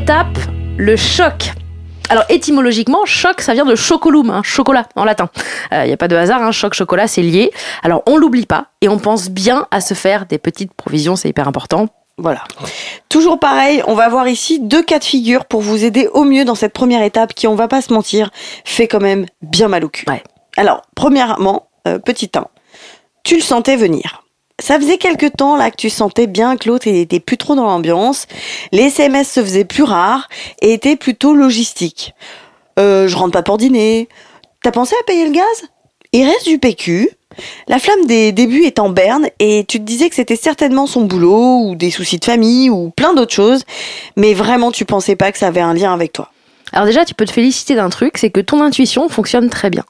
Étape, le choc. Alors étymologiquement, choc, ça vient de chocolum, hein, chocolat en latin. Il n'y a pas de hasard, hein, choc, chocolat, c'est lié. Alors on l'oublie pas et on pense bien à se faire des petites provisions, c'est hyper important. Voilà. Toujours pareil, on va voir ici deux cas de figure pour vous aider au mieux dans cette première étape qui, on va pas se mentir, fait quand même bien mal au cul. Ouais. Alors, premièrement, euh, petit 1, tu le sentais venir. Ça faisait quelque temps là que tu sentais bien que l'autre était plus trop dans l'ambiance, les SMS se faisaient plus rares et étaient plutôt logistiques. Euh, je rentre pas pour dîner. T'as pensé à payer le gaz? Il reste du PQ. La flamme des débuts est en berne et tu te disais que c'était certainement son boulot ou des soucis de famille ou plein d'autres choses, mais vraiment tu pensais pas que ça avait un lien avec toi. Alors déjà, tu peux te féliciter d'un truc, c'est que ton intuition fonctionne très bien.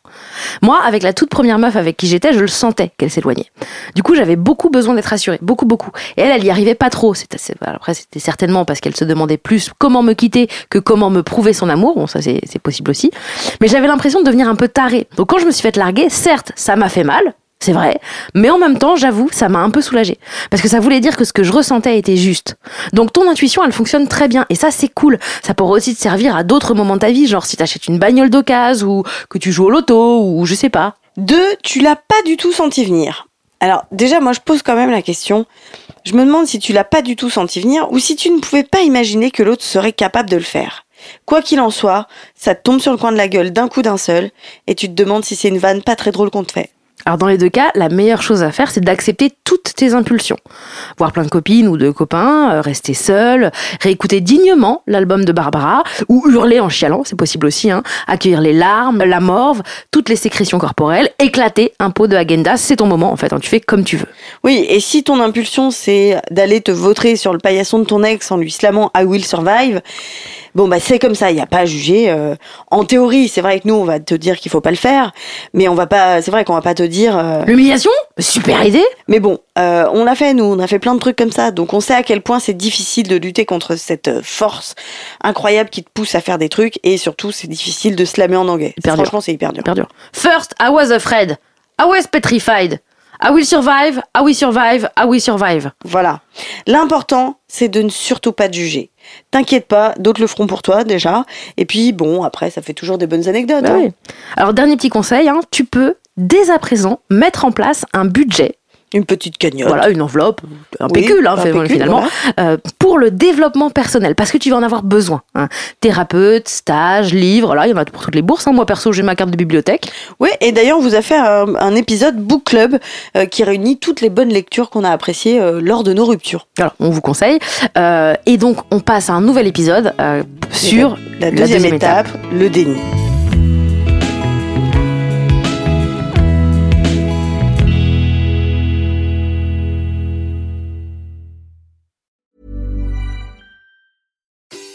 Moi, avec la toute première meuf avec qui j'étais, je le sentais qu'elle s'éloignait. Du coup, j'avais beaucoup besoin d'être rassurée, beaucoup, beaucoup. Et elle, elle y arrivait pas trop. C'est- après, c'était certainement parce qu'elle se demandait plus comment me quitter que comment me prouver son amour. Bon, ça, c'est, c'est possible aussi. Mais j'avais l'impression de devenir un peu tarée. Donc quand je me suis fait larguer, certes, ça m'a fait mal. C'est vrai, mais en même temps, j'avoue, ça m'a un peu soulagée. Parce que ça voulait dire que ce que je ressentais était juste. Donc ton intuition, elle fonctionne très bien. Et ça, c'est cool. Ça pourrait aussi te servir à d'autres moments de ta vie, genre si t'achètes une bagnole d'occasion ou que tu joues au loto ou je sais pas. Deux, tu l'as pas du tout senti venir. Alors déjà, moi je pose quand même la question. Je me demande si tu l'as pas du tout senti venir ou si tu ne pouvais pas imaginer que l'autre serait capable de le faire. Quoi qu'il en soit, ça te tombe sur le coin de la gueule d'un coup d'un seul et tu te demandes si c'est une vanne pas très drôle qu'on te fait. Alors dans les deux cas, la meilleure chose à faire, c'est d'accepter toutes tes impulsions. Voir plein de copines ou de copains, euh, rester seul, réécouter dignement l'album de Barbara, ou hurler en chialant, c'est possible aussi, hein, accueillir les larmes, la morve, toutes les sécrétions corporelles, éclater un pot de agenda, c'est ton moment en fait, hein, tu fais comme tu veux. Oui, et si ton impulsion c'est d'aller te vautrer sur le paillasson de ton ex en lui slamant I will survive, bon bah c'est comme ça, il n'y a pas à juger. euh, en théorie, c'est vrai que nous on va te dire qu'il faut pas le faire, mais on va pas, c'est vrai qu'on va pas te dire. euh, L'humiliation? Super idée Mais bon, euh, on l'a fait, nous, on a fait plein de trucs comme ça, donc on sait à quel point c'est difficile de lutter contre cette euh, force incroyable qui te pousse à faire des trucs, et surtout c'est difficile de se lamer en anglais. Franchement, c'est hyper dur. Hyper dur. First, I was afraid. I was petrified. I will survive, I will survive, I will survive. Voilà. L'important, c'est de ne surtout pas te juger. T'inquiète pas, d'autres le feront pour toi déjà, et puis bon, après, ça fait toujours des bonnes anecdotes. Bah hein. oui. Alors, dernier petit conseil, hein, tu peux dès à présent mettre en place un budget, Une petite cagnotte. voilà, une enveloppe, un Oui, pécule, hein, un fait- pécule, finalement, euh, pour le développement personnel, parce que tu vas en avoir besoin. hein. Thérapeute, stage, livre, là, il y en a pour toutes les bourses. hein. Moi, perso, j'ai ma carte de bibliothèque. Oui, et d'ailleurs, on vous a fait un, un épisode Book Club euh, qui réunit toutes les bonnes lectures qu'on a appréciées euh, lors de nos ruptures. Alors, on vous conseille. Et donc, on passe à un nouvel épisode sur La deuxième, étape, le déni.